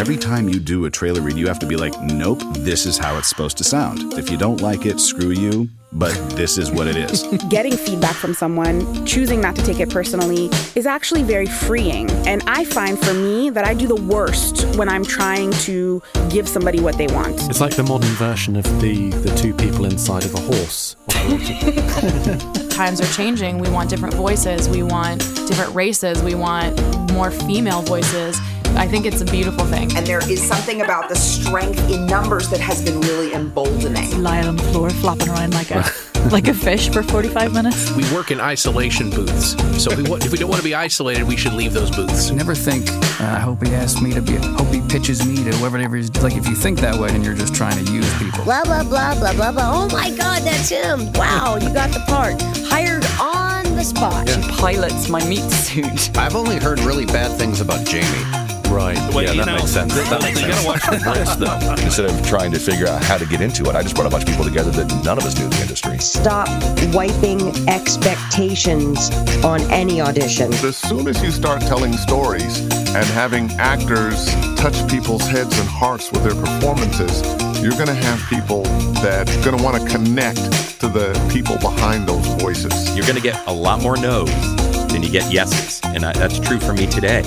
every time you do a trailer read, you have to be like, nope, this is how it's supposed to sound. If you don't like it, screw you, but this is what it is. Getting feedback from someone, choosing not to take it personally, is actually very freeing. And I find for me that I do the worst when I'm trying to give somebody what they want. It's like the modern version of the, the two people inside of a horse. Times are changing. We want different voices. We want different races. We want more female voices. I think it's a beautiful thing. And there is something about the strength in numbers that has been really emboldening. Lying on the floor, flopping around like a like a fish for 45 minutes. We work in isolation booths, so we want, if we don't want to be isolated, we should leave those booths. Never think. Uh, I hope he asks me to be. Hope he pitches me to whoever. He's, like if you think that way, then you're just trying to use people. Blah blah blah blah blah blah. Oh my God, that's him! Wow, you got the part. Hired on the spot. She pilots my meat suit. I've only heard really bad things about Jamie. Right. Well, yeah, that know, makes sense. That makes you sense. gotta watch the Brits, though. Instead of trying to figure out how to get into it, I just brought a bunch of people together that none of us knew the industry. Stop wiping expectations on any audition. As soon as you start telling stories and having actors touch people's heads and hearts with their performances, you're going to have people that are going to want to connect to the people behind those voices. You're going to get a lot more no's than you get yeses. And I, that's true for me today.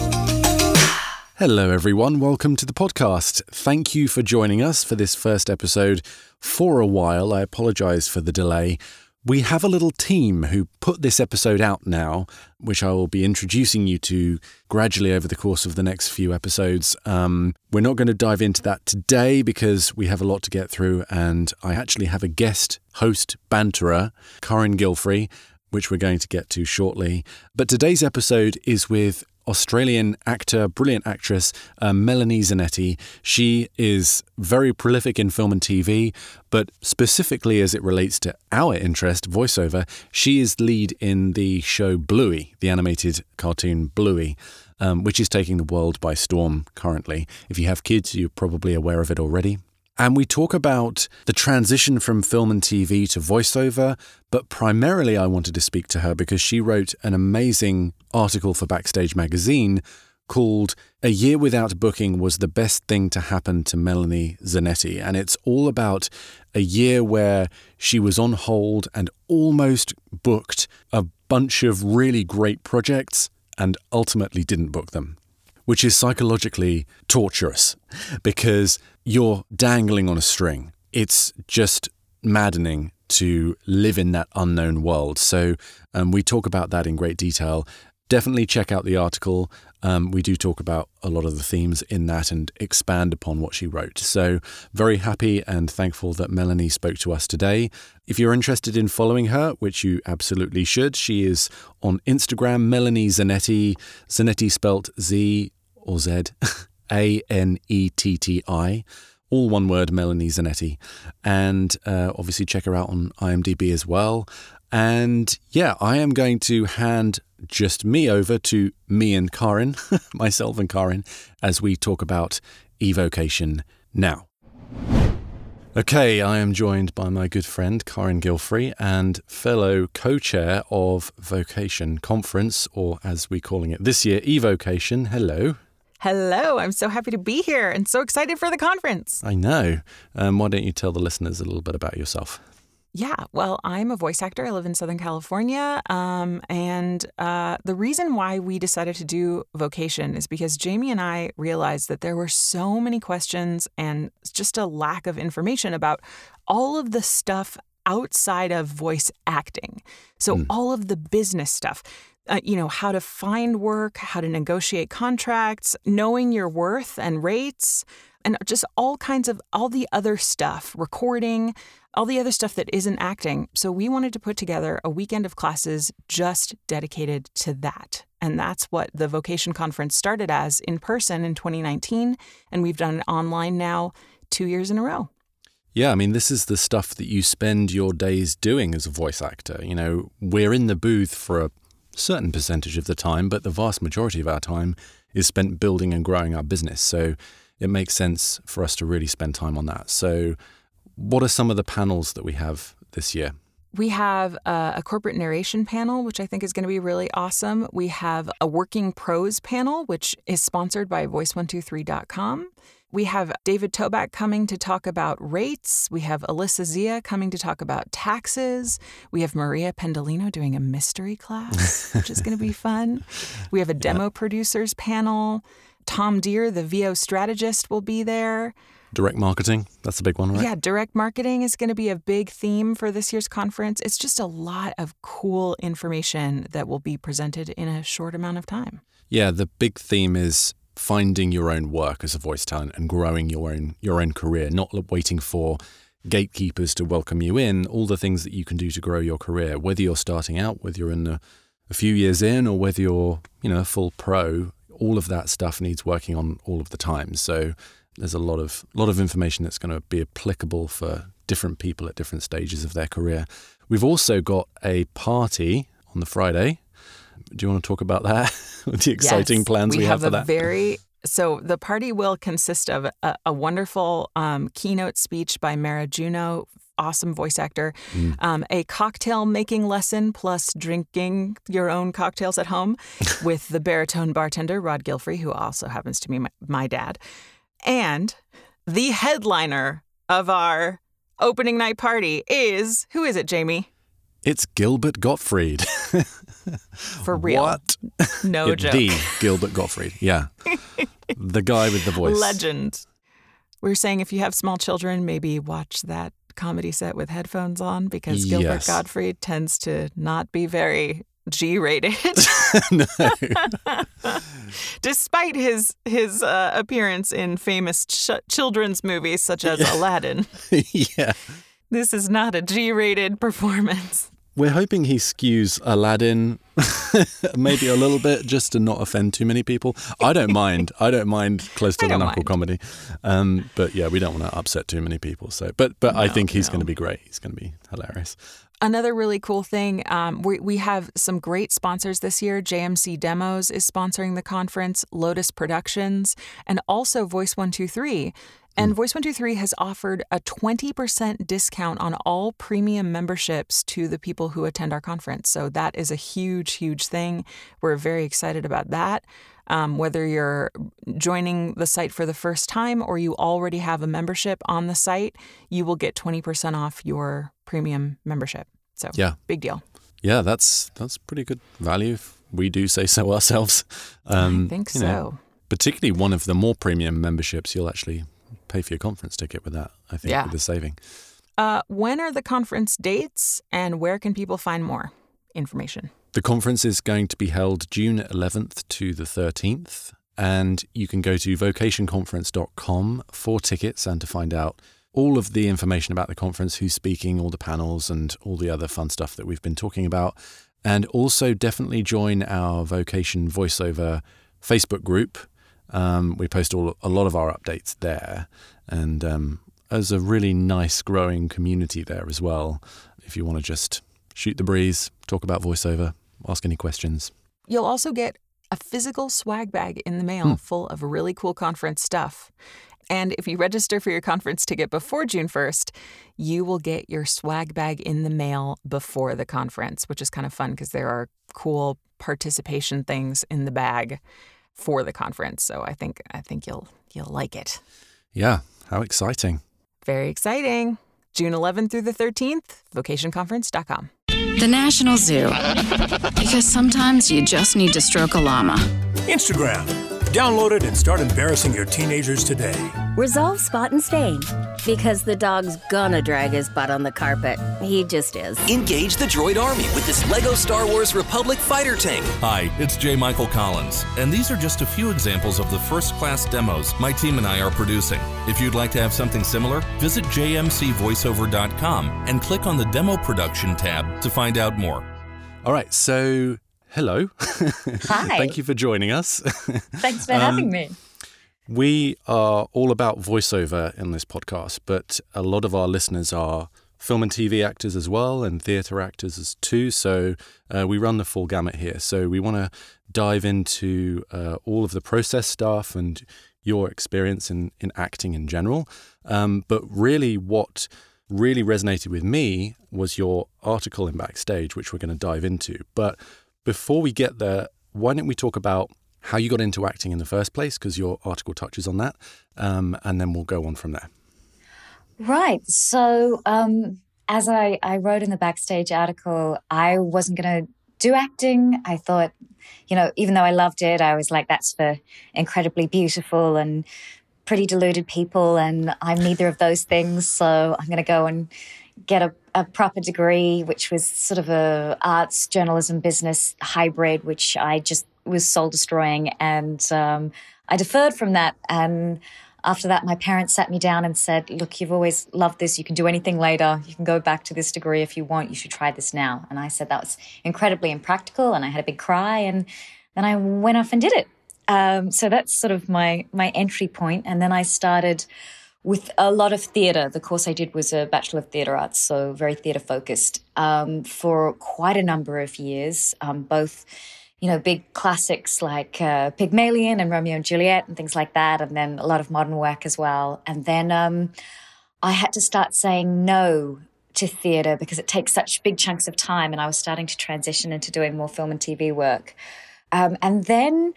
Hello, everyone. Welcome to the podcast. Thank you for joining us for this first episode. For a while, I apologize for the delay. We have a little team who put this episode out now, which I will be introducing you to gradually over the course of the next few episodes. Um, we're not going to dive into that today because we have a lot to get through, and I actually have a guest host banterer, Corin Gilfrey, which we're going to get to shortly. But today's episode is with Australian actor, brilliant actress, uh, Melanie Zanetti. She is very prolific in film and TV, but specifically as it relates to our interest, voiceover, she is lead in the show Bluey, the animated cartoon Bluey. Um, which is taking the world by storm currently. If you have kids, you're probably aware of it already. And we talk about the transition from film and TV to voiceover, but primarily I wanted to speak to her because she wrote an amazing article for Backstage Magazine called A Year Without Booking Was the Best Thing to Happen to Melanie Zanetti. And it's all about a year where she was on hold and almost booked a bunch of really great projects and ultimately didn't book them which is psychologically torturous because you're dangling on a string. It's just maddening to live in that unknown world. So, um, we talk about that in great detail. Definitely check out the article. Um, we do talk about a lot of the themes in that and expand upon what she wrote. So, very happy and thankful that Melanie spoke to us today. If you're interested in following her, which you absolutely should, she is on Instagram, Melanie Zanetti, Zanetti spelt Z or Z, A N E T T I all one word, Melanie Zanetti. And uh, obviously, check her out on IMDb as well. And yeah, I am going to hand just me over to me and Karin, myself and Karin, as we talk about evocation now. Okay, I am joined by my good friend Karin Gilfrey and fellow co chair of Vocation Conference, or as we're calling it this year, Evocation. Hello. Hello, I'm so happy to be here and so excited for the conference. I know. Um, why don't you tell the listeners a little bit about yourself? Yeah, well, I'm a voice actor. I live in Southern California. Um, and uh, the reason why we decided to do vocation is because Jamie and I realized that there were so many questions and just a lack of information about all of the stuff outside of voice acting. So, mm. all of the business stuff. Uh, you know, how to find work, how to negotiate contracts, knowing your worth and rates, and just all kinds of all the other stuff, recording, all the other stuff that isn't acting. So we wanted to put together a weekend of classes just dedicated to that. And that's what the vocation conference started as in person in 2019. And we've done it online now two years in a row. Yeah, I mean, this is the stuff that you spend your days doing as a voice actor. You know, we're in the booth for a certain percentage of the time, but the vast majority of our time is spent building and growing our business. So it makes sense for us to really spend time on that. So, what are some of the panels that we have this year? We have a, corporate narration panel, which I think is going to be really awesome. We have a working prose panel, which is sponsored by voice123.com. We have David Toback coming to talk about rates. We have Alyssa Zia coming to talk about taxes. We have Maria Pendolino doing a mystery class, which is going to be fun. We have a demo yeah. producers panel. Tom Dheere, the VO strategist, will be there. Direct marketing, that's a big one, right? Yeah, direct marketing is going to be a big theme for this year's conference. It's just a lot of cool information that will be presented in a short amount of time. Yeah, the big theme is finding your own work as a voice talent and growing your own your own career, not waiting for gatekeepers to welcome you in, all the things that you can do to grow your career, whether you're starting out, whether you're in a, a few years in or whether you're, you know, a full pro, all of that stuff needs working on all of the time. So there's a lot of lot of information that's going to be applicable for different people at different stages of their career. We've also got a party on the Friday. Do you want to talk about that? the exciting yes, plans we, we have, have for that? Very so the party will consist of a, a wonderful um, keynote speech by Mara Junot, awesome voice actor, mm. um, a cocktail making lesson plus drinking your own cocktails at home with the baritone bartender Rod Gilfrey, who also happens to be my, my dad. And the headliner of our opening night party is who is it, Jamie? It's Gilbert Gottfried. For real. What? No yeah, joke. The Gilbert Gottfried. Yeah. the guy with the voice. Legend. We are saying if you have small children, maybe watch that comedy set with headphones on because Gilbert yes. Gottfried tends to not be very G rated. Despite his his uh, appearance in famous ch- children's movies such as yeah. Aladdin. yeah. This is not a G rated performance. We're hoping he skews Aladdin maybe a little bit just to not offend too many people. I don't mind. I don't mind close to the knuckle mind. comedy. Um, but yeah, we don't want to upset too many people. So, but but no, I think he's no. going to be great. He's going to be hilarious. Another really cool thing, um, we, we have some great sponsors this year. JMC Demos is sponsoring the conference, Lotus Productions, and also Voice 123. And hmm. Voice 123 has offered a 20% discount on all premium memberships to the people who attend our conference. So that is a huge, huge thing. We're very excited about that. Um, whether you're joining the site for the first time or you already have a membership on the site, you will get 20% off your premium membership. So yeah, big deal. Yeah, that's that's pretty good value. We do say so ourselves. Um, I think so. Know, particularly one of the more premium memberships, you'll actually pay for your conference ticket with that. I think yeah. with the saving. Uh, when are the conference dates, and where can people find more information? The conference is going to be held June 11th to the 13th, and you can go to vocationconference.com for tickets and to find out all of the information about the conference, who's speaking, all the panels, and all the other fun stuff that we've been talking about. And also definitely join our Vocation Voiceover Facebook group. Um, we post all, a lot of our updates there. And um, there's a really nice growing community there as well. If you want to just shoot the breeze, talk about voiceover, ask any questions. You'll also get a physical swag bag in the mail hmm. full of really cool conference stuff. And if you register for your conference ticket before June 1st, you will get your swag bag in the mail before the conference, which is kind of fun because there are cool participation things in the bag for the conference. So I think I think you'll you'll like it. Yeah, how exciting. Very exciting. June 11th through the 13th, vocationconference.com. The National Zoo. Because sometimes you just need to stroke a llama. Instagram. Download it and start embarrassing your teenagers today. Resolve spot and stain. Because the dog's gonna drag his butt on the carpet. He just is. Engage the droid army with this LEGO Star Wars Republic fighter tank. Hi, it's J. Michael Collins, and these are just a few examples of the first class demos my team and I are producing. If you'd like to have something similar, visit jmcvoiceover.com and click on the Demo Production tab to find out more. All right, so hello. Hi. Thank you for joining us. Thanks for um, having me. We are all about voiceover in this podcast, but a lot of our listeners are film and TV actors as well, and theatre actors as too. So uh, we run the full gamut here. So we want to dive into uh, all of the process stuff and your experience in, in acting in general. Um, but really, what really resonated with me was your article in Backstage, which we're going to dive into. But before we get there, why don't we talk about how you got into acting in the first place? Because your article touches on that. Um, and then we'll go on from there. Right. So, um, as I, I wrote in the Backstage article, I wasn't going to do acting. I thought, you know, even though I loved it, I was like, that's for incredibly beautiful and pretty deluded people. And I'm neither of those things. So I'm going to go and get a, a, proper degree, which was sort of a arts, journalism, business hybrid, which I just was soul destroying. And um, I deferred from that. And after that, my parents sat me down and said, Look, you've always loved this. You can do anything later. You can go back to this degree if you want. You should try this now. And I said that was incredibly impractical. And I had a big cry. And then I went off and did it. Um, so that's sort of my, my entry. And then I started with a lot of theatre. The course I did was a Bachelor of Theatre Arts, so very theatre focused um, for quite a number of years, um, both you know, big classics like uh, Pygmalion and Romeo and Juliet and things like that, and then a lot of modern work as well. And then um, I had to start saying no to theatre because it takes such big chunks of time, and I was starting to transition into doing more film and TV work. Um, and then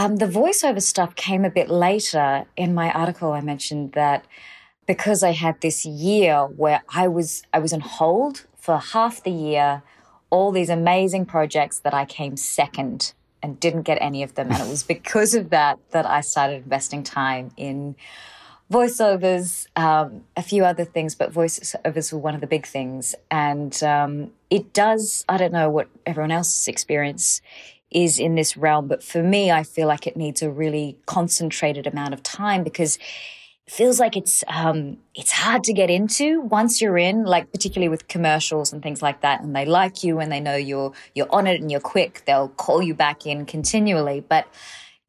um, the voiceover stuff came a bit later. In my article, I mentioned that because I had this year where I was I was on hold for half the year all these amazing projects that I came second and didn't get any of them. And it was because of that that I started investing time in voiceovers, um, a few other things, but voiceovers were one of the big things. And um, it does, I don't know what everyone else's experience is in this realm, but for me, I feel like it needs a really concentrated amount of time because it feels like it's um, it's hard to get into once you're in, like particularly with commercials and things like that, and they like you and they know you're you're on it and you're quick. They'll call you back in continually, but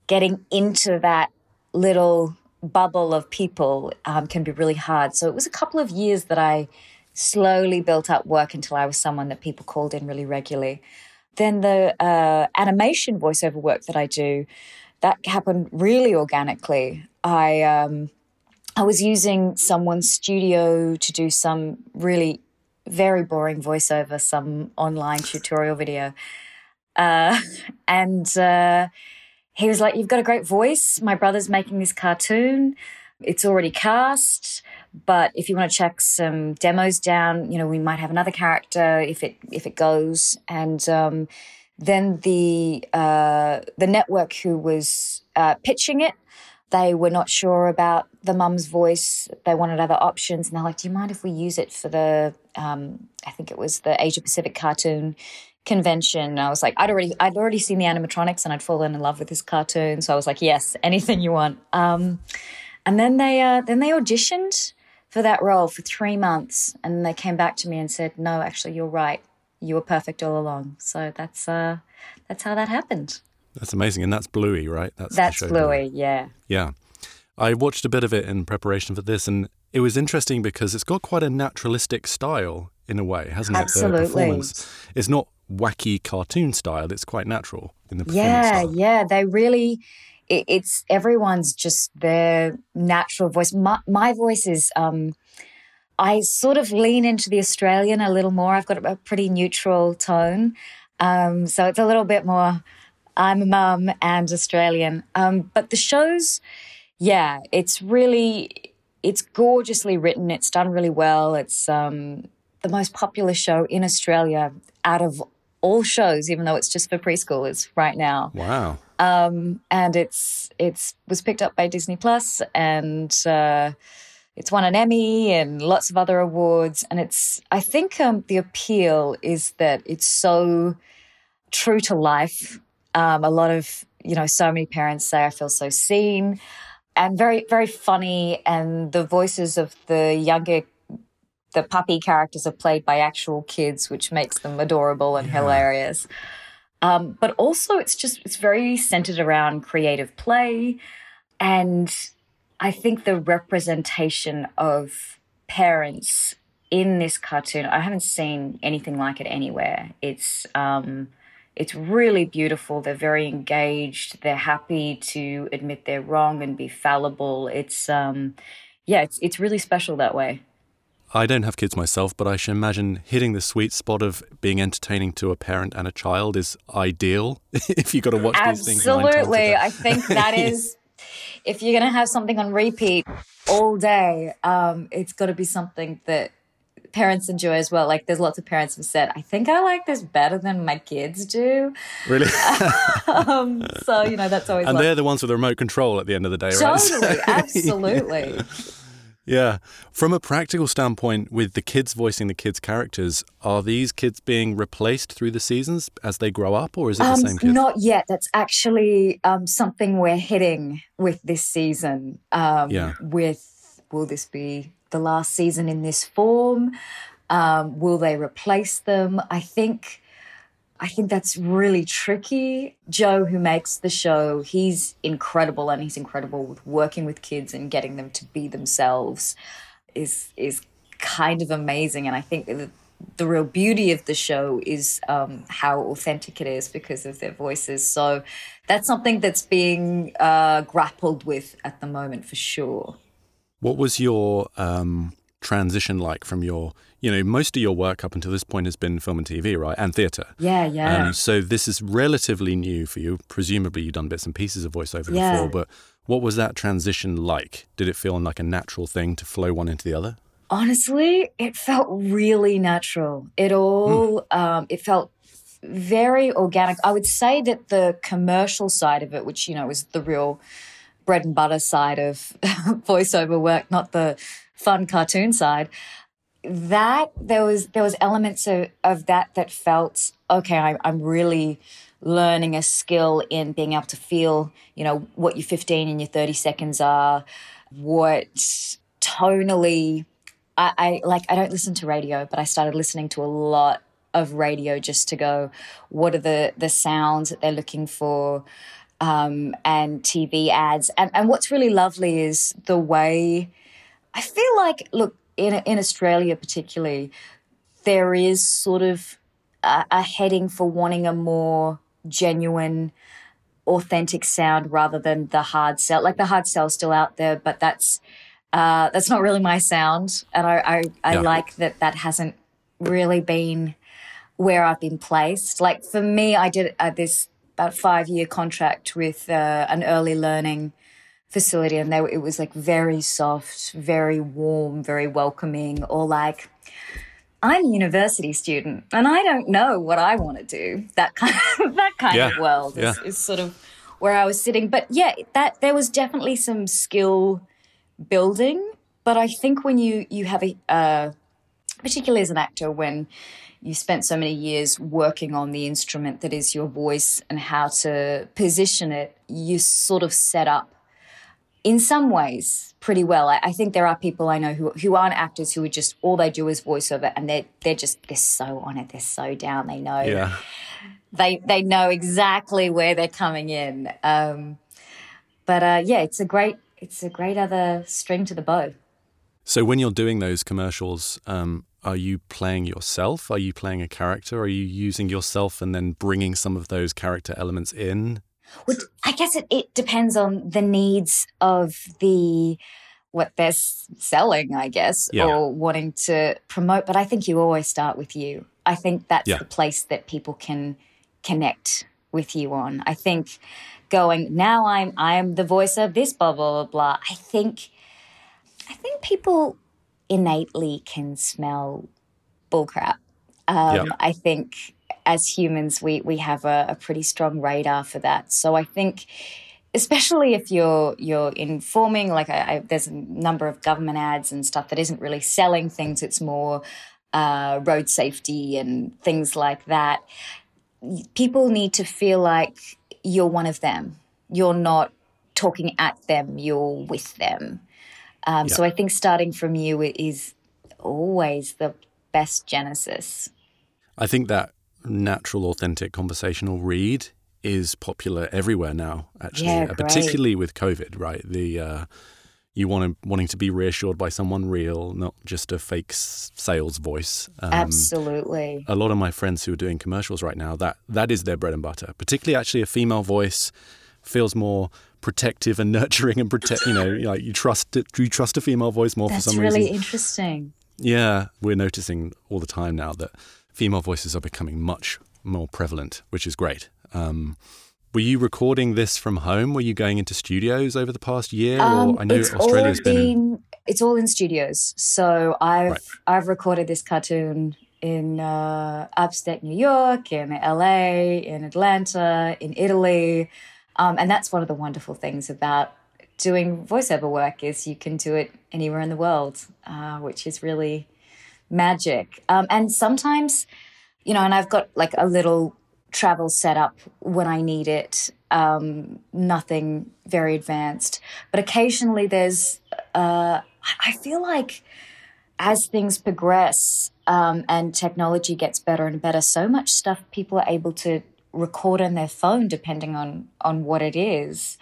getting into that little bubble of people um, can be really hard. So it was a couple of years that I slowly built up work until I was someone that people called in really regularly. Then the uh, animation voiceover work that I do, that happened really organically. I um, I was using someone's studio to do some really very boring voiceover, some online tutorial video. Uh, and uh, he was like, You've got a great voice. My brother's making this cartoon. It's already cast. But if you want to check some demos down, you know, we might have another character if it if it goes. And um, then the uh, the network who was uh, pitching it they were not sure about the mum's voice. They wanted other options. And they're like, Do you mind if we use it for the, um, I think it was the Asia Pacific cartoon convention? I was like, I'd already, I'd already seen the animatics and I'd fallen in love with this cartoon. So I was like, Yes, anything you want. Um, and then they, uh, then they auditioned for that role for three months. And they came back to me and said, No, actually, you're right. You were perfect all along. So that's, uh, that's how that happened. That's amazing. And that's Bluey, right? That's, that's Bluey, Bluey, yeah. Yeah. I watched a bit of it in preparation for this, and it was interesting because it's got quite a naturalistic style in a way, hasn't Absolutely. it? The performance. It's not wacky cartoon style, it's quite natural in the performance. Yeah, style. yeah. They really, it, it's everyone's just their natural voice. My, my voice is, um, I sort of lean into the Australian a little more. I've got a pretty neutral tone. Um, so it's a little bit more I'm a mum and Australian. Um, but the shows, yeah, it's really, it's gorgeously written. It's done really well. It's um, the most popular show in Australia out of all shows, even though it's just for preschoolers right now. Wow. Um, and it's it's was picked up by Disney Plus, and uh, it's won an Emmy and lots of other awards. And it's I think um, the appeal is that it's so true to life um, a lot of, you know, so many parents say, I feel so seen and very, very funny. And the voices of the younger, the puppy characters are played by actual kids, which makes them adorable and yeah. hilarious. Um, but also, it's just, it's very centered around creative play. And I think the representation of parents in this cartoon, I haven't seen anything like it anywhere. It's, um, it's really beautiful. They're very engaged. They're happy to admit they're wrong and be fallible. It's um, yeah, it's it's really special that way. I don't have kids myself, but I should imagine hitting the sweet spot of being entertaining to a parent and a child is ideal if you've got to watch these things. Absolutely. I think that is, if you're going to have something on repeat all day, um, it's got to be something that parents enjoy as well. Like there's lots of parents who said, I think I like this better than my kids do. Really? um, so, you know, that's always And like, they're the ones with the remote control at the end of the day, right? Totally, absolutely. Yeah. From a practical standpoint, with the kids voicing the kids' characters, are these kids being replaced through the seasons as they grow up, or is it the Um, same kids? Not yet. That's actually um, something we're hitting with this season. Um, Yeah. With will this be the last season in this form? Um, will they replace them? I think. I think that's really tricky. Joe, who makes the show, he's incredible, and he's incredible with working with kids and getting them to be themselves. Is is kind of amazing, and I think that the real beauty of the show is um, how authentic it is because of their voices. So that's something that's being uh, grappled with at the moment for sure. What was your um, transition like from your, you know, most of your work up until this point has been film and TV, right? And theatre. Yeah, yeah. Um, so this is relatively new for you. Presumably you've done bits and pieces of voiceover Yeah. before, but what was that transition like? Did it feel like a natural thing to flow one into the other? Honestly, it felt really natural. It all, um, it felt very organic. I would say that the commercial side of it, which, you know, is the real bread and butter side of voiceover work, not the fun cartoon side, that there was there was elements of, of that that felt okay I, i'm really learning a skill in being able to feel you know what your 15 and your 30 seconds are what tonally I, I like i don't listen to radio but i started listening to a lot of radio just to go what are the the sounds that they're looking for um, and tv ads. And and what's really lovely is the way I feel like, look, in in Australia particularly, there is sort of a, a heading for wanting a more genuine, authentic sound rather than the hard sell. Like the hard sell is still out there, but that's uh, that's not really my sound, and I I, I Yeah. like that that hasn't really been where I've been placed. Like for me, I did uh, this about five year contract with uh, an early learning facility, and they it was like very soft, very warm, very welcoming, or like. I'm a university student and I don't know what I want to do. That kind of, that kind of world is, Yeah. is sort of where I was sitting. But yeah, that there was definitely some skill building. But I think when you you have a uh, particularly as an actor, when you spent so many years working on the instrument that is your voice and how to position it, you sort of set up in some ways pretty well. I, I think there are people I know who who aren't actors who are just all they do is voiceover and they're they're just they're so on it, they're so down, they know Yeah. they they know exactly where they're coming in. Um, but uh, yeah, it's a great it's a great other string to the bow. So when you're doing those commercials, um, are you playing yourself? Are you playing a character? Are you using yourself and then bringing some of those character elements in? Well, I guess it, it depends on the needs of the what they're selling, I guess, Yeah. or wanting to promote. But I think you always start with you. I think that's Yeah. the place that people can connect with you on. I think going now I'm I am the voice of this blah blah blah blah. I think I think people innately can smell bullcrap. Um, Yeah. I think as humans, we we have a, a pretty strong radar for that. So I think, especially if you're you're informing, like I, I, there's a number of government ads and stuff that isn't really selling things. It's more uh, road safety and things like that. People need to feel like you're one of them. You're not talking at them. You're with them. Um, So I think starting from you is always the best genesis. I think that natural, authentic conversational read is popular everywhere now. Actually, Yeah, uh, particularly with COVID, right? The uh, you want to, wanting to be reassured by someone real, not just a fake sales voice. Um, Absolutely. A lot of my friends who are doing commercials right now, that that is their bread and butter. Particularly, actually, a female voice feels more protective and nurturing and protect. You know, like you trust it, you trust a female voice more That's for some really reason. interesting. Yeah, we're noticing all the time now that female voices are becoming much more prevalent, which is great. Um, were you recording this from home? Were you going into studios over the past year? Um, or I know Australia's been. been it's all in studios. So I've Right. I've recorded this cartoon in uh, upstate New York, in LA, in Atlanta, in Italy, um, and that's one of the wonderful things about doing voiceover work is you can do it anywhere in the world, uh, which is really magic. Um, and sometimes, you know, and I've got like a little travel set up when I need it. Um, nothing very advanced, but occasionally there's. Uh, I feel like as things progress um, and technology gets better and better, so much stuff people are able to record on their phone, depending on on what it is.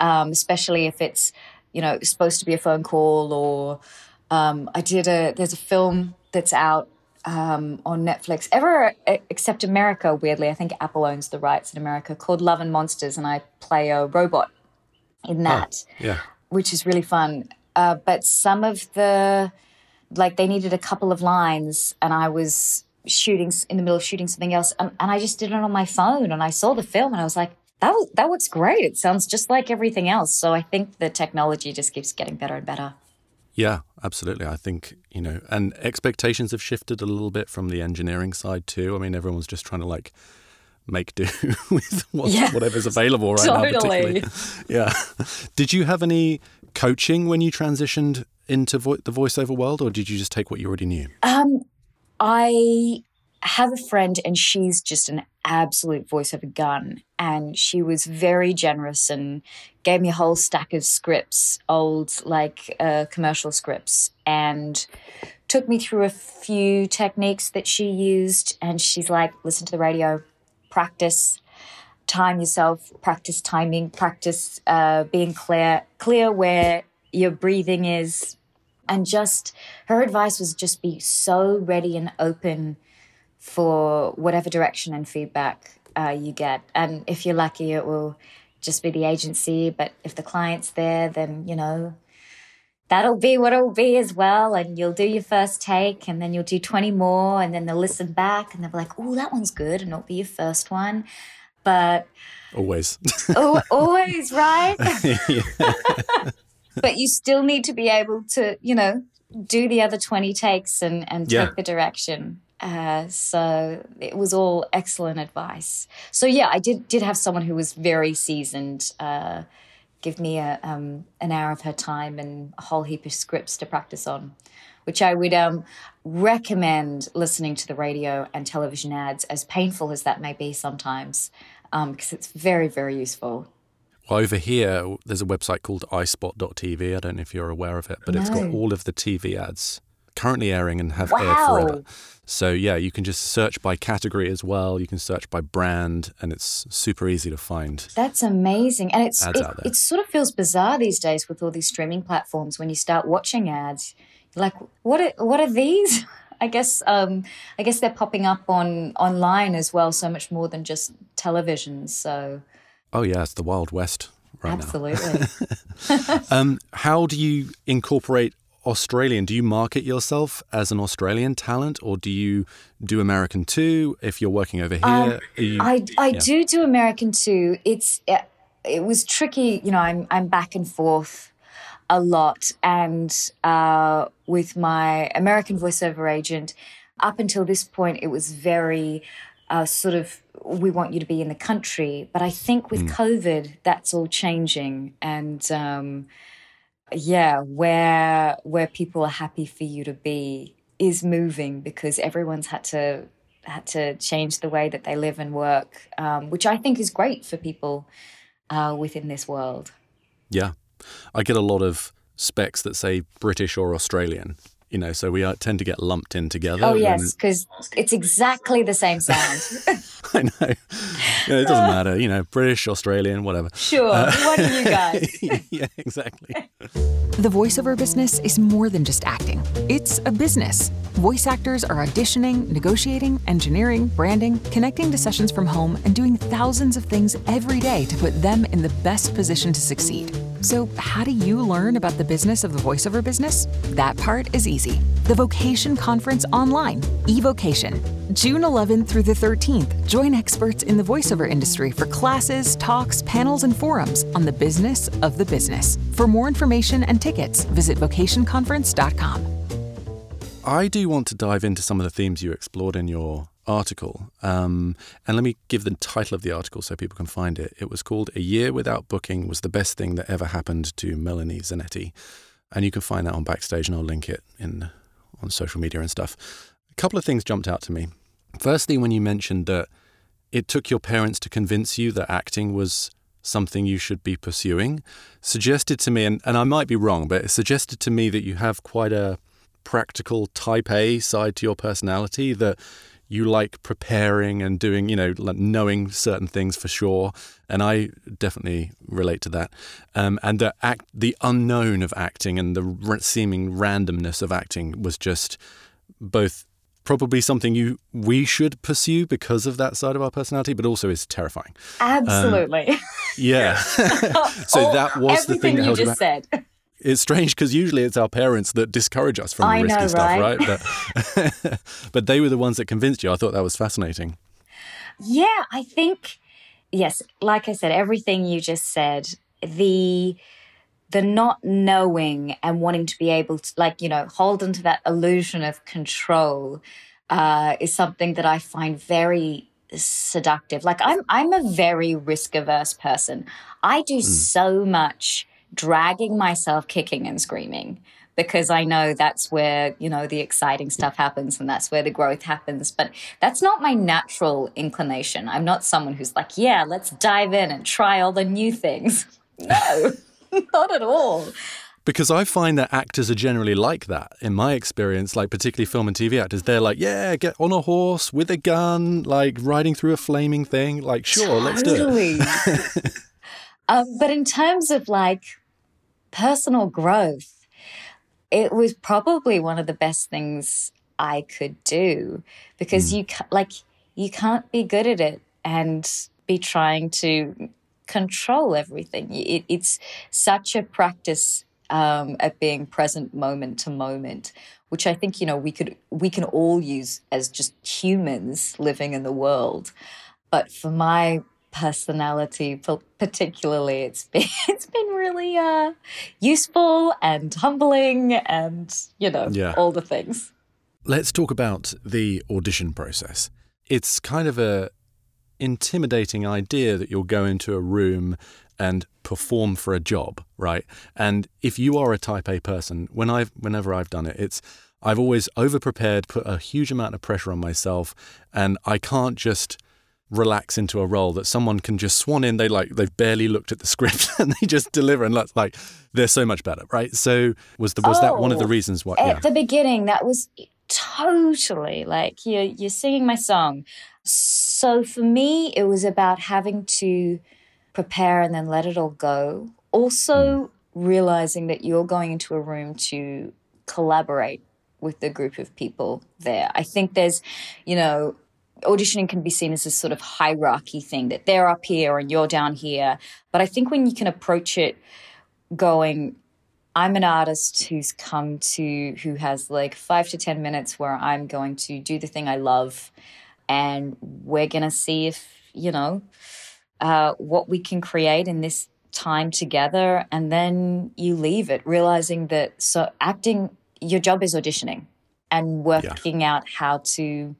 Um, especially if it's you know supposed to be a phone call or um, I did a there's a film that's out um, on Netflix ever except America weirdly I think Apple owns the rights in America called Love and Monsters and I play a robot in that Yeah. which is really fun. Uh, but some of the, like, they needed a couple of lines, and I was shooting in the middle of shooting something else, and, and I just did it on my phone, and I saw the film, and I was like, that was, that works great. It sounds just like everything else. So I think the technology just keeps getting better and better. Yeah, absolutely. I think, you know, and expectations have shifted a little bit from the engineering side too. I mean, everyone's just trying to like make do with what, Yeah, whatever's available right now. totally. Particularly. Yeah. Did you have any coaching when you transitioned into vo- the voiceover world, or did you just take what you already knew? Um, I have a friend, and she's just an absolute voice of a gun. And she was very generous and gave me a whole stack of scripts, old like uh, commercial scripts, and took me through a few techniques that she used. And she's like, listen to the radio, practice, time yourself, practice timing, practice uh, being clear, clear where your breathing is, and just her advice was just be so ready and open for whatever direction and feedback uh, you get. And if you're lucky, it will just be the agency. But if the client's there, then you know that'll be what it'll be as well. And you'll do your first take, and then you'll do twenty more, and then they'll listen back, and they'll be like, "Oh, that one's good," and it'll be your first one. But Always. al- always right. But you still need to be able to, you know, do the other 20 takes and, and take the direction. Uh, so it was all excellent advice. So yeah, I did did have someone who was very seasoned uh, give me a um, an hour of her time and a whole heap of scripts to practice on, which I would um, recommend listening to the radio and television ads, as painful as that may be sometimes, um, because it's very very useful. Well, over here, there's a website called ispot.tv. I don't know if you're aware of it, but it's got all of the TV ads currently airing and have aired forever. So, yeah, you can just search by category as well. You can search by brand, and it's super easy to find. That's amazing, and it's it, it sort of feels bizarre these days with all these streaming platforms. When you start watching ads, like, what are what are these? I guess um, I guess they're popping up on online as well, so much more than just television. So Oh, yeah, it's the Wild West right absolutely, now. um, how do you incorporate Australian? Do you market yourself as an Australian talent, or do you do American too? If you're working over here, Um, you- I I yeah. do do American too. It's it, it was tricky, you know. I'm I'm back and forth a lot, and uh, with my American voiceover agent, up until this point, it was very uh, sort of we want you to be in the country. But I think with Mm. COVID, that's all changing, and um, yeah, where where people are happy for you to be is moving because everyone's had to had to change the way that they live and work, um, which I think is great for people uh, within this world. Yeah. I get a lot of specs that say British or Australian, you know, so we uh, tend to get lumped in together. oh yes, because it's exactly the same sound. I know. You know, It doesn't matter, you know, British, Australian, whatever. Sure. What are you guys? yeah, exactly. The voiceover business is more than just acting, it's a business. Voice actors are auditioning, negotiating, engineering, branding, connecting to sessions from home, and doing thousands of things every day to put them in the best position to succeed. So, how do you learn about the business of the voiceover business? That part is easy. The Vocation Conference online, eVocation. June 11th through the 13th, join experts in the voiceover industry for classes, talks, panels, and forums on the business of the business. For more information and tickets, visit vocationconference.com. I do want to dive into some of the themes you explored in your article. Um, and let me give the title of the article so people can find it. It was called A Year Without Booking Was the Best Thing That Ever Happened to Melanie Zanetti. And you can find that on Backstage, and I'll link it in on social media and stuff. A couple of things jumped out to me. Firstly, when you mentioned that it took your parents to convince you that acting was something you should be pursuing, suggested to me, and, and I might be wrong, but it suggested to me that you have quite a practical type A side to your personality that you like preparing and doing, you know, like knowing certain things for sure. And I definitely relate to that. Um, and the act, the unknown of acting and the r- seeming randomness of acting was just both probably something you we should pursue because of that side of our personality, but also is terrifying. Absolutely. Um, yeah. so that was the thing that you just said. It's strange because usually it's our parents that discourage us from the I risky know, stuff, right? right? But, but they were the ones that convinced you. I thought that was fascinating. Yeah, I think yes, like I said, everything you just said, the the not knowing and wanting to be able to like, you know, hold onto that illusion of control uh, is something that I find very seductive. Like I'm I'm a very risk averse person. I do so much dragging myself kicking and screaming because I know that's where, you know, the exciting stuff happens and that's where the growth happens. But that's not my natural inclination. I'm not someone who's like, yeah, let's dive in and try all the new things. No, not at all. Because I find that actors are generally like that. In my experience, like particularly film and TV actors, they're like, yeah, get on a horse with a gun, like riding through a flaming thing. Like, sure, let's do it. um, but in terms of like personal growth, it was probably one of the best things I could do because you like you can't be good at it and be trying to control everything. It, it's such a practice um, at being present moment to moment, which I think you know we could we can all use as just humans living in the world. But for my personality, particularly, it's been it's been really uh, useful and humbling, and you know Yeah. all the things. Let's talk about the audition process. It's kind of a intimidating idea that you'll go into a room and perform for a job, right? And if you are a type A person, when I've whenever I've done it, it's I've always over prepared, put a huge amount of pressure on myself, and I can't just relax into a role that someone can just swan in. They like they've barely looked at the script and they just deliver, and that's like they're so much better, right? So was the was that one of the Oh, reasons why? At Yeah, the beginning, that was totally like you're you're singing my song. So for me, it was about having to prepare and then let it all go. Also hmm. realizing that you're going into a room to collaborate with the group of people there. I think there's, you know, auditioning can be seen as this sort of hierarchy thing that they're up here and you're down here. But I think when you can approach it going, I'm an artist who's come to, who has like five to 10 minutes where I'm going to do the thing I love. And we're going to see if, you know, uh, what we can create in this time together. And then you leave it, realizing that so acting, your job is auditioning and working out how to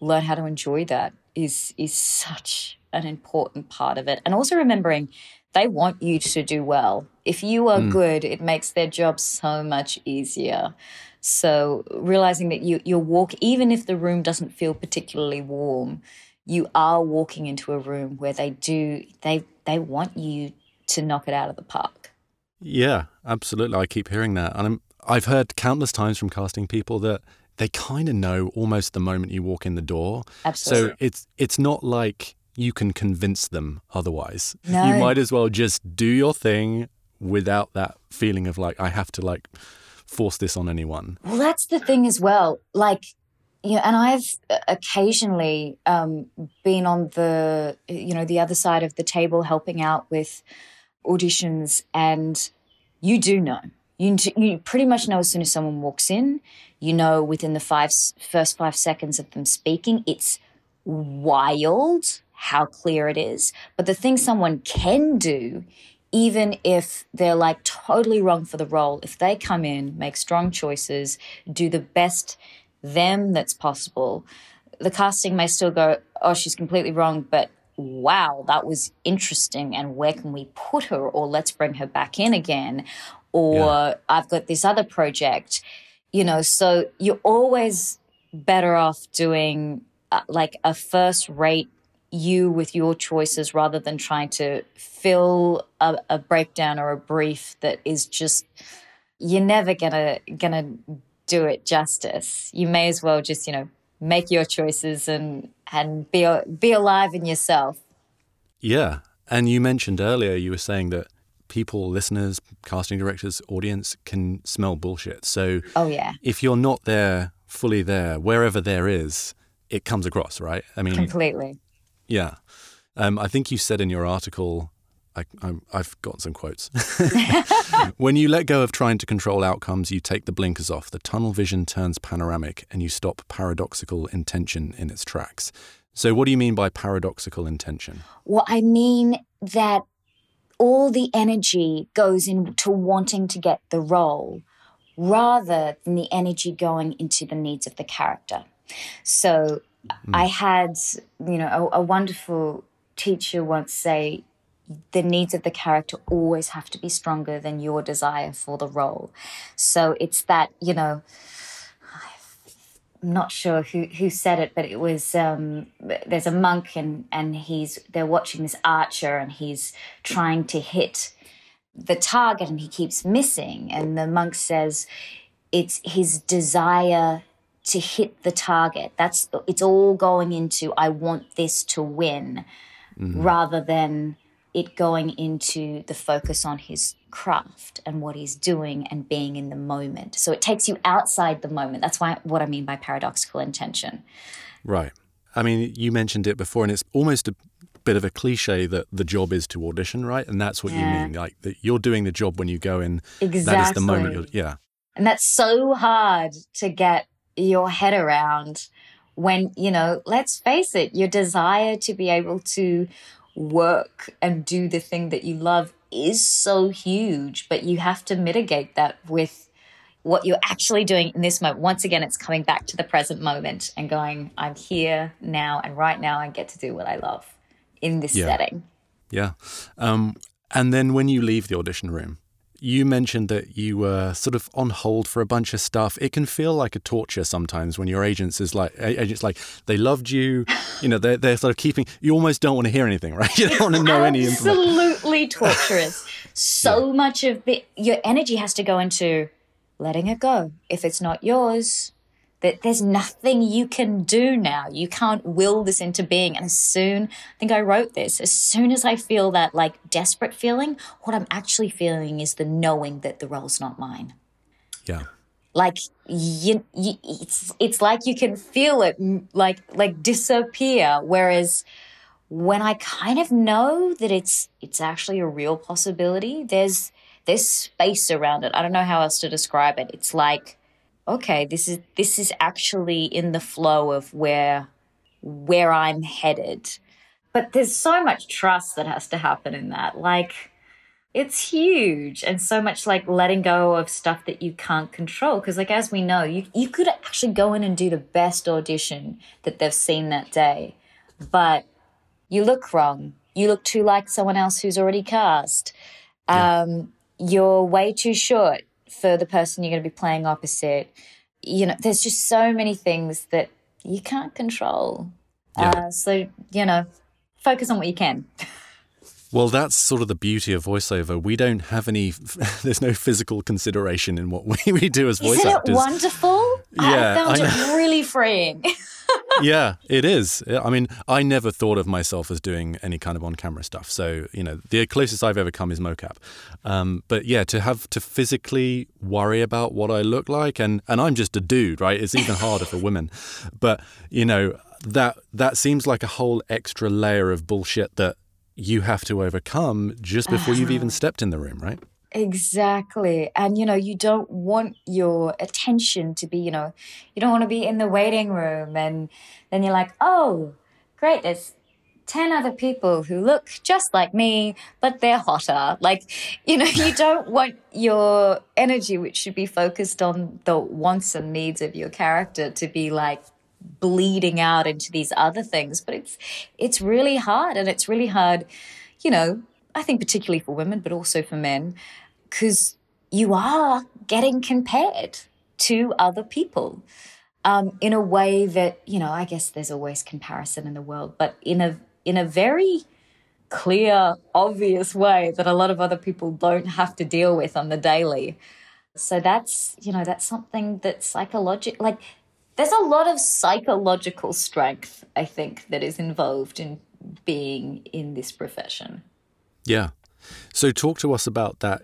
learn how to enjoy that is is such an important part of it and also remembering they want you to do well if you are Mm. good it makes their job so much easier so realizing that you you walk even if the room doesn't feel particularly warm you are walking into a room where they do they they want you to knock it out of the park Yeah, absolutely. I keep hearing that. And I'm, I've heard countless times from casting people that they kind of know almost the moment you walk in the door. Absolutely. So it's it's not like you can convince them otherwise. No. You might as well just do your thing without that feeling of like I have to like force this on anyone. Well, that's the thing as well. Like, you know, and I've uh, occasionally um, been on the, you know, the other side of the table helping out with auditions and you do know. You, you pretty much know as soon as someone walks in, you know within the five, first five seconds of them speaking, it's wild how clear it is. But the thing someone can do, even if they're like totally wrong for the role, if they come in, make strong choices, do the best them that's possible, the casting may still go, oh, she's completely wrong, but wow, that was interesting. And where can we put her? Or let's bring her back in again. Or yeah. I've got this other project, you know, so you're always better off doing uh, like a first rate you with your choices rather than trying to fill a, a breakdown or a brief that is just you're never gonna gonna do it justice. You may as well just you know make your choices and and be be alive in yourself. Yeah, and you mentioned earlier you were saying that people, listeners, casting directors, audience can smell bullshit. So, oh yeah, if you're not there fully there, wherever there is, it comes across, right? I mean, completely. Yeah. Um, I think you said in your article, I, have got some quotes. when you let go of trying to control outcomes, you take the blinkers off. The tunnel vision turns panoramic and you stop paradoxical intention in its tracks. So, what do you mean by paradoxical intention? Well, I mean that all the energy goes into wanting to get the role rather than the energy going into the needs of the character. So, Mm. I had, you know, a, a wonderful teacher once say, the needs of the character always have to be stronger than your desire for the role. So it's that, you know, I'm not sure who, who said it, but it was um, there's a monk and, and he's they're watching this archer and he's trying to hit the target and he keeps missing. And the monk says it's his desire to hit the target. That's it's all going into I want this to win mm-hmm. rather than it going into the focus on his craft and what he's doing and being in the moment. So it takes you outside the moment. That's why what I mean by paradoxical intention. Right. I mean, you mentioned it before and it's almost a bit of a cliche that the job is to audition, right? And that's what yeah. you mean, like that you're doing the job when you go in. Exactly. That is the moment. yeah. And that's so hard to get your head around when, you know, let's face it, your desire to be able to work and do the thing that you love is so huge, but you have to mitigate that with what you're actually doing in this moment. Once again, it's coming back to the present moment and going, I'm here now, and right now I get to do what I love in this yeah. setting. Yeah. Um, and then when you leave the audition room, you mentioned that you were sort of on hold for a bunch of stuff. It can feel like a torture sometimes when your agents is like agents like they loved you, you know, they're they're sort of keeping you almost don't want to hear anything, right? You don't want to know any Absolutely torturous. so yeah. much of it, your energy has to go into letting it go. If it's not yours, that there's nothing you can do now. You can't will this into being. And as soon, I think I wrote this, as soon as I feel that like desperate feeling, what I'm actually feeling is the knowing that the role's not mine. Yeah. Like you, you it's it's like you can feel it like like disappear. Whereas when I kind of know that it's it's actually a real possibility, there's there's space around it. I don't know how else to describe it. It's like okay, this is this is actually in the flow of where where I'm headed. But there's so much trust that has to happen in that. Like it's huge and so much like letting go of stuff that you can't control because like as we know you, you could actually go in and do the best audition that they've seen that day but you look wrong you look too like someone else who's already cast yeah. um, you're way too short for the person you're going to be playing opposite. You know, there's just so many things that you can't control. Yeah. Uh, so, you know, focus on what you can. Well, that's sort of the beauty of voiceover. We don't have any, there's no physical consideration in what we, we do as voice Isn't actors. Isn't it wonderful? Yeah, I found I it really freeing. yeah, it is. I mean, I never thought of myself as doing any kind of on camera stuff. So, you know, the closest I've ever come is mocap. Um, but yeah, to have to physically worry about what I look like, and, and I'm just a dude, right? It's even harder for women. But, you know, that that seems like a whole extra layer of bullshit that you have to overcome just before you've even stepped in the room, right? Exactly. And, you know, you don't want your attention to be, you know, you don't want to be in the waiting room and then you're like, oh, great, there's 10 other people who look just like me, but they're hotter. Like, you know, you don't want your energy, which should be focused on the wants and needs of your character, to be like bleeding out into these other things. But it's, it's really hard. And it's really hard, you know, I think particularly for women, but also for men, because you are getting compared to other people. Um, in a way that you know, I guess there's always comparison in the world, but in a in a very clear, obvious way that a lot of other people don't have to deal with on the daily. So that's, you know, that's something that's psychological. Like, there's a lot of psychological strength, I think, that is involved in being in this profession. Yeah. So, talk to us about that.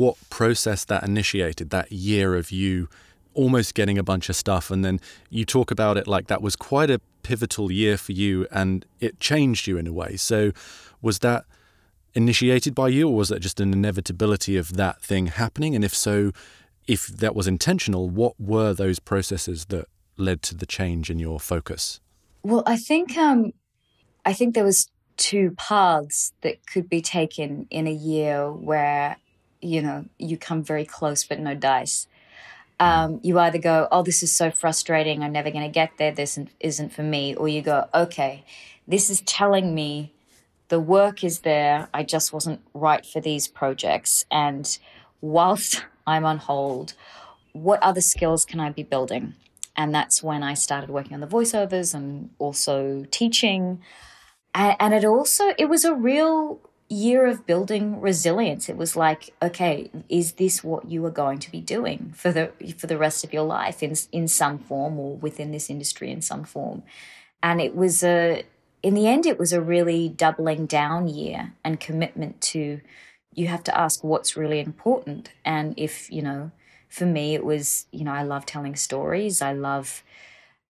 What process that initiated, that year of you almost getting a bunch of stuff. And then you talk about it like that was quite a pivotal year for you and it changed you in a way. So, was that initiated by you, or was that just an inevitability of that thing happening? And if so, if that was intentional, what were those processes that led to the change in your focus? Well, I think um, I think there was two paths that could be taken in a year where you know you come very close but no dice um, you either go, oh, this is so frustrating, I'm never going to get there, this isn't for me, or you go, okay, this is telling me the work is there, I just wasn't right for these projects. And whilst I'm on hold, what other skills can I be building? And that's when I started working on the voiceovers and also teaching. And, and it also, it was a real year of building resilience. It was like, okay, is this what you are going to be doing for the for the rest of your life in in some form or within this industry in some form? And it was a in the end it was a really doubling down year and commitment to you have to ask what's really important and if, you know, for me it was, you know, I love telling stories. I love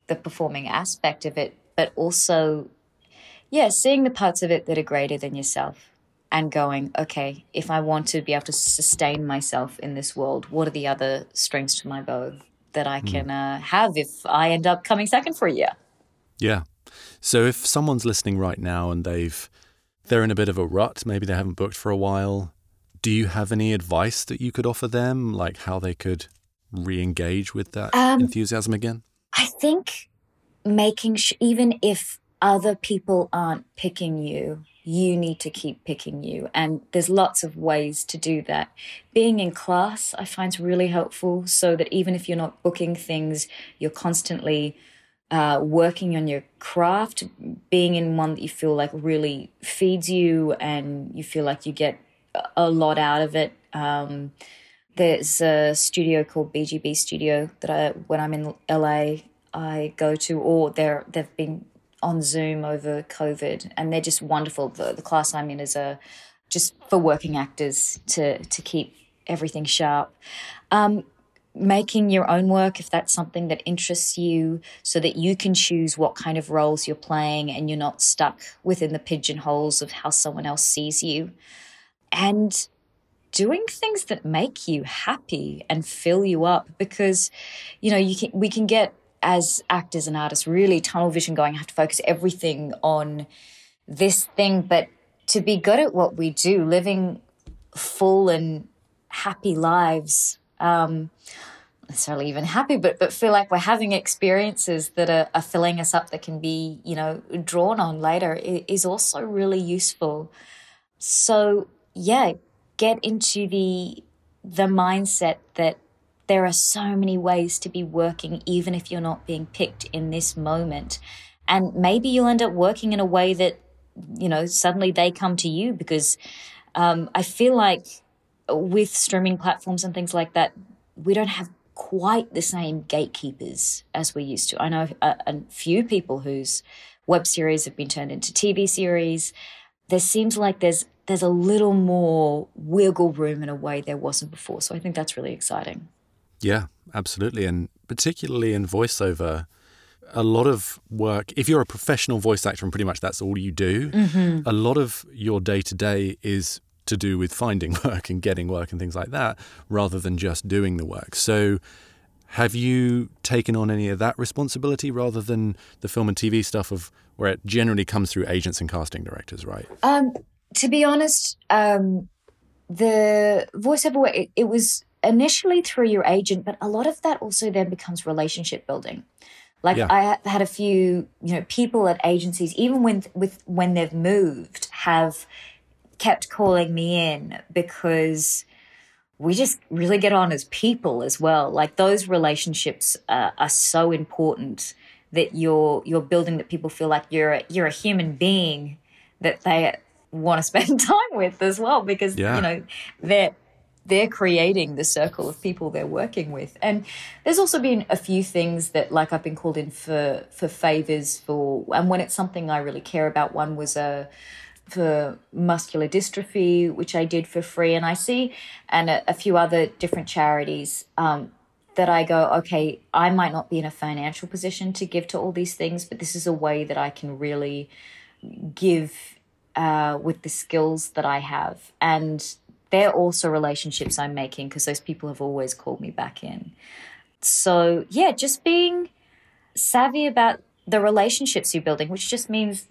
the performing aspect of it, but also yeah, seeing the parts of it that are greater than yourself and going, okay, if I want to be able to sustain myself in this world, what are the other strings to my bow that I can uh, have if I end up coming second for a year? Yeah. So if someone's listening right now and they've they're in a bit of a rut, maybe they haven't booked for a while, do you have any advice that you could offer them, like how they could re-engage with that um, enthusiasm again? I think making sh- even if other people aren't picking you you need to keep picking you. And there's lots of ways to do that. Being in class, I find really helpful so that even if you're not booking things, you're constantly uh, working on your craft, being in one that you feel like really feeds you and you feel like you get a lot out of it. Um, there's a studio called BGB Studio that I, when I'm in LA, I go to, or they're, they've been on Zoom over COVID, and they're just wonderful. The, the class I'm in is a just for working actors to to keep everything sharp. Um, making your own work if that's something that interests you so that you can choose what kind of roles you're playing and you're not stuck within the pigeonholes of how someone else sees you and doing things that make you happy and fill you up because you know you can we can get as actors and artists really tunnel vision going, have to focus everything on this thing. But to be good at what we do, living full and happy lives, um, necessarily even happy, but but feel like we're having experiences that are, are filling us up that can be, you know, drawn on later is also really useful. So yeah, get into the the mindset that there are so many ways to be working, even if you're not being picked in this moment. And maybe you'll end up working in a way that, you know, suddenly they come to you because um, I feel like with streaming platforms and things like that, we don't have quite the same gatekeepers as we used to. I know a, a few people whose web series have been turned into TV series. There seems like there's there's a little more wiggle room in a way there wasn't before. So I think that's really exciting. Yeah, absolutely. And particularly in voiceover, a lot of work, if you're a professional voice actor and pretty much that's all you do, Mhm. a lot of your day to day is to do with finding work and getting work and things like that rather than just doing the work. So, have you taken on any of that responsibility rather than the film and TV stuff of where it generally comes through agents and casting directors, right? Um, to be honest, um, the voiceover work, it, it was initially through your agent, but a lot of that also then becomes relationship building. Like Yeah. I ha- had a few, you know, people at agencies, even when with when they've moved, have kept calling me in because we just really get on as people as well. Like those relationships uh, are so important that you're you're building that people feel like you're a, you're a human being that they want to spend time with as well because Yeah. you know they're they're creating the circle of people they're working with and there's also been a few things that like I've been called in for for favors for and when it's something I really care about one was a for muscular dystrophy, which I did for free, and I see, and a, a few other different charities um, that I go, okay, I might not be in a financial position to give to all these things, but this is a way that I can really give uh, with the skills that I have. And they're also relationships I'm making because those people have always called me back in. So, yeah, just being savvy about the relationships you're building, which just means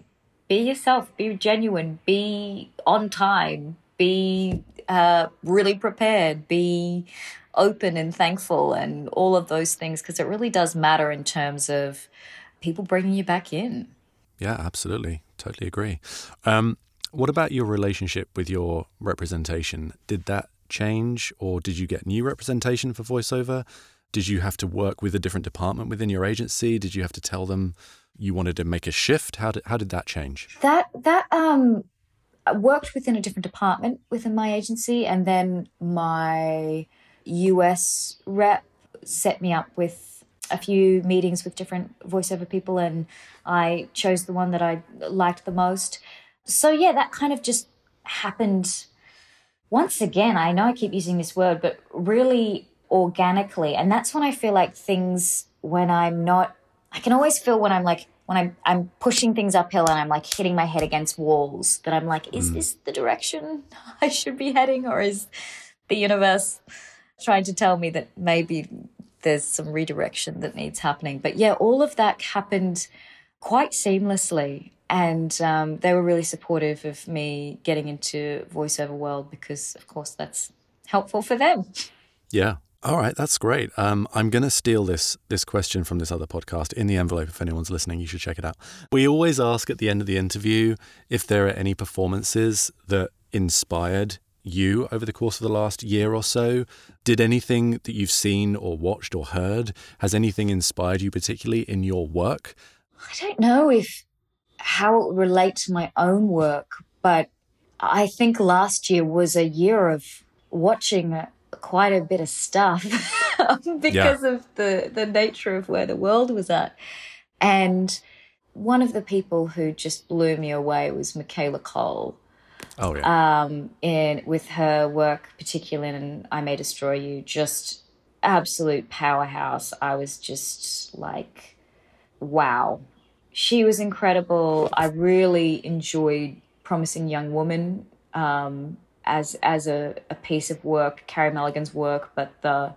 be yourself, be genuine, be on time, be uh, really prepared, be open and thankful, and all of those things, because it really does matter in terms of people bringing you back in. Yeah, absolutely. Totally agree. Um, what about your relationship with your representation? Did that change or did you get new representation for voiceover? Did you have to work with a different department within your agency? Did you have to tell them you wanted to make a shift? How did, how did that change? That that um worked within a different department within my agency, and then my US rep set me up with a few meetings with different voiceover people, and I chose the one that I liked the most. So yeah, that kind of just happened. Once again, I know I keep using this word, but really organically, and that's when I feel like things when I'm not I can always feel when I'm like when I'm I'm pushing things uphill and I'm like hitting my head against walls that I'm like, is mm. this the direction I should be heading, or is the universe trying to tell me that maybe there's some redirection that needs happening? But yeah, all of that happened quite seamlessly, and um, they were really supportive of me getting into voiceover world because, of course, that's helpful for them. Yeah. All right, that's great. Um, I'm going to steal this this question from this other podcast in the envelope. If anyone's listening, you should check it out. We always ask at the end of the interview if there are any performances that inspired you over the course of the last year or so. Did anything that you've seen or watched or heard has anything inspired you particularly in your work? I don't know if how it relates to my own work, but I think last year was a year of watching quite a bit of stuff because of the the nature of where the world was at. And one of the people who just blew me away was Michaela Coel. Oh yeah. Um, in with her work, particularly in "I May Destroy You," just absolute powerhouse. I was just like, wow, she was incredible. I really enjoyed "Promising Young Woman" um, as as a, a piece of work, Carey Mulligan's work, but the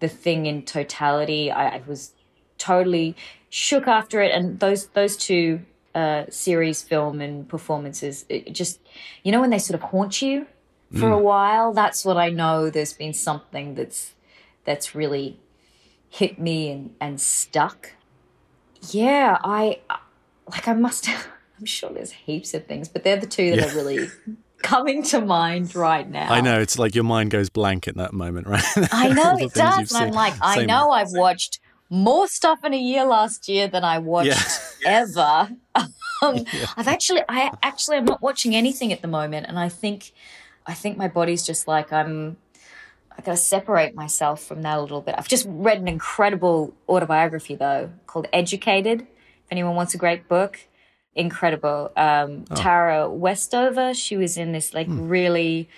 the thing in totality, I, I was totally shook after it. And those those two uh, series, film, and performances, it just you know when they sort of haunt you for Mm. a while. That's what I know. There's been something that's that's really hit me and and stuck. Yeah, I like I must. I'm sure there's heaps of things, but they're the two that Yeah. are really coming to mind right now. I know it's like your mind goes blank at that moment, right? I know it does. And I'm like, I know I've watched more stuff in a year last year than I watched ever. Um, I've actually, I actually, I'm not watching anything at the moment, and I think, I think my body's just like I'm. I gotta separate myself from that a little bit. I've just read an incredible autobiography though called Educated. If anyone wants a great book, incredible. Um, Oh. Tara Westover, she was in this like really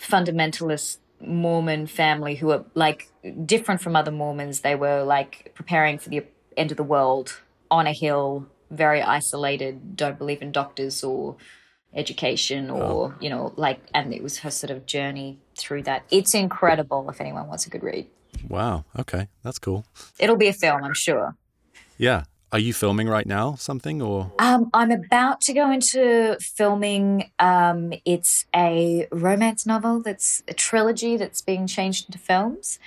fundamentalist Mormon family who were like different from other Mormons. They were like preparing for the end of the world on a hill, very isolated, don't believe in doctors or education or, you know, like, and it was her sort of journey through that. It's incredible if anyone wants a good read. Wow. Okay. That's cool. It'll be a film, I'm sure. Yeah. Are you filming right now something or? Um, I'm about to go into filming. Um, it's a romance novel that's a trilogy that's being changed into films.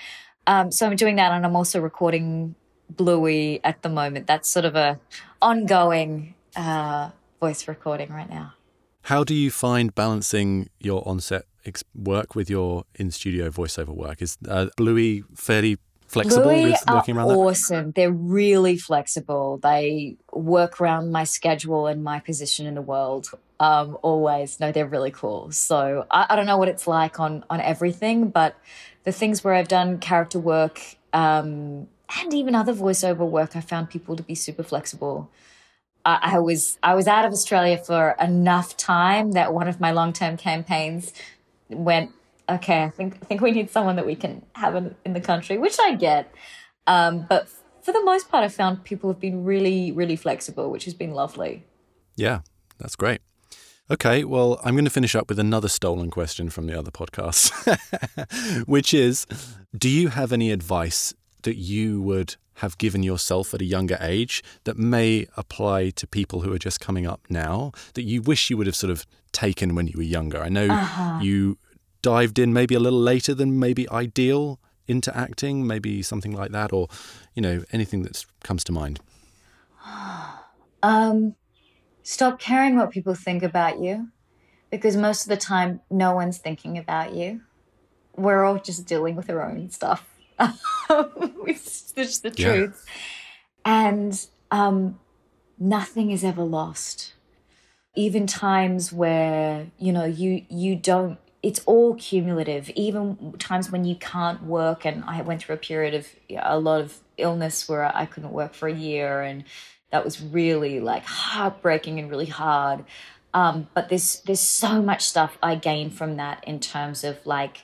Um, so I'm doing that, and I'm also recording Bluey at the moment. That's sort of a ongoing uh, voice recording right now. How do you find balancing your on-set ex- work with your in-studio voiceover work? Is uh, Bluey fairly flexible Bluey with working are around that? awesome. They're really flexible. They work around my schedule and my position in the world. Um, always, no, they're really cool. So I, I don't know what it's like on on everything, but the things where I've done character work um, and even other voiceover work, I found people to be super flexible. I, was I was out of Australia for enough time that one of my long term campaigns went okay. I think I think we need someone that we can have in, in the country, which I get. Um, but for the most part, I found people have been really really flexible, which has been lovely. Yeah, that's great. Okay, well, I'm going to finish up with another stolen question from the other podcast, which is Do you have any advice that you would have given yourself at a younger age that may apply to people who are just coming up now that you wish you would have sort of taken when you were younger? I know Uh-huh. you dived in maybe a little later than maybe ideal into acting, maybe something like that, or, you know, anything that comes to mind. Um, stop caring what people think about you because most of the time, no one's thinking about you. We're all just dealing with our own stuff. it's just the Yeah. truth. And um, nothing is ever lost. Even times where, you know, you you don't it's all cumulative. Even times when you can't work and I went through a period of a lot of illness where I couldn't work for a year and that was really like heartbreaking and really hard. Um, but there's there's so much stuff I gained from that in terms of like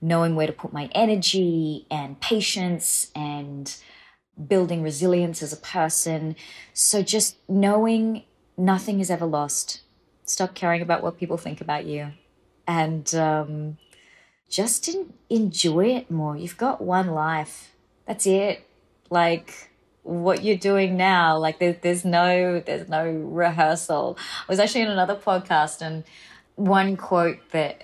knowing where to put my energy and patience and building resilience as a person. So just knowing nothing is ever lost. Stop caring about what people think about you, and um, just en- enjoy it more. You've got one life. That's it. Like what you're doing now like there, there's no there's no rehearsal i was actually in another podcast and one quote that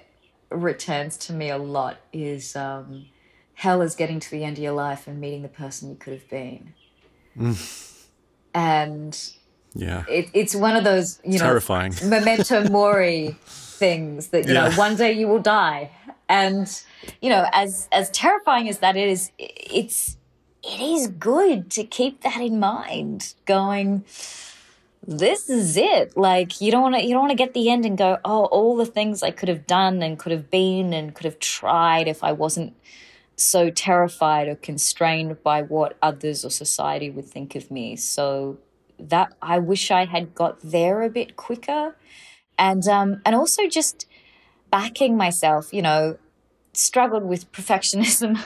returns to me a lot is um, hell is getting to the end of your life and meeting the person you could have been and Yeah. it, it's one of those you know Terrifying. memento mori things that you know one day you will die and you know as as terrifying as that is it's it is good to keep that in mind going this is it. Like you don't want to you don't want to get the end and go oh all the things i could have done and could have been and could have tried if i wasn't so terrified or constrained by what others or society would think of me. So that i wish i had got there a bit quicker. And um and also just backing myself you know struggled with perfectionism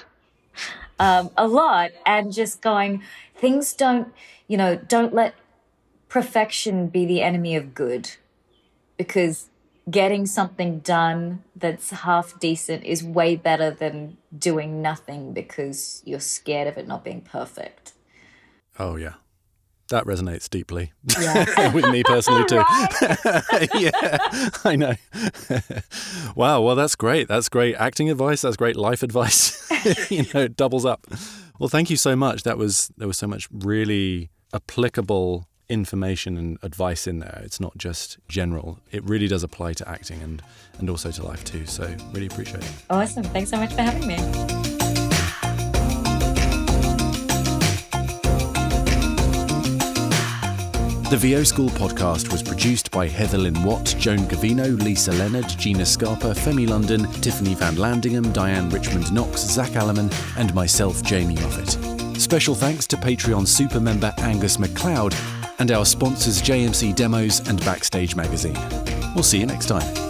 um, a lot and just going things don't you know don't let perfection be the enemy of good because getting something done that's half decent is way better than doing nothing because you're scared of it not being perfect Oh, yeah. That resonates deeply Yeah. with me personally, too. yeah, I know. wow. Well, that's great. That's great acting advice. That's great life advice. you know, it doubles up. Well, thank you so much. That was, there was so much really applicable information and advice in there. It's not just general. It really does apply to acting and, and also to life, too. So, really appreciate it. awesome thanks so much for having me The VO School podcast was produced by Heather Lynn Watt, Joan Gavino, Lisa Leonard, Gina Scarpa, Femi London, Tiffany Van Landingham, Diane Richmond Knox, Zach Alleman, and myself, Jamie Muffett. Special thanks to Patreon super member Angus McLeod and our sponsors JMC Demos and Backstage Magazine. We'll see you next time.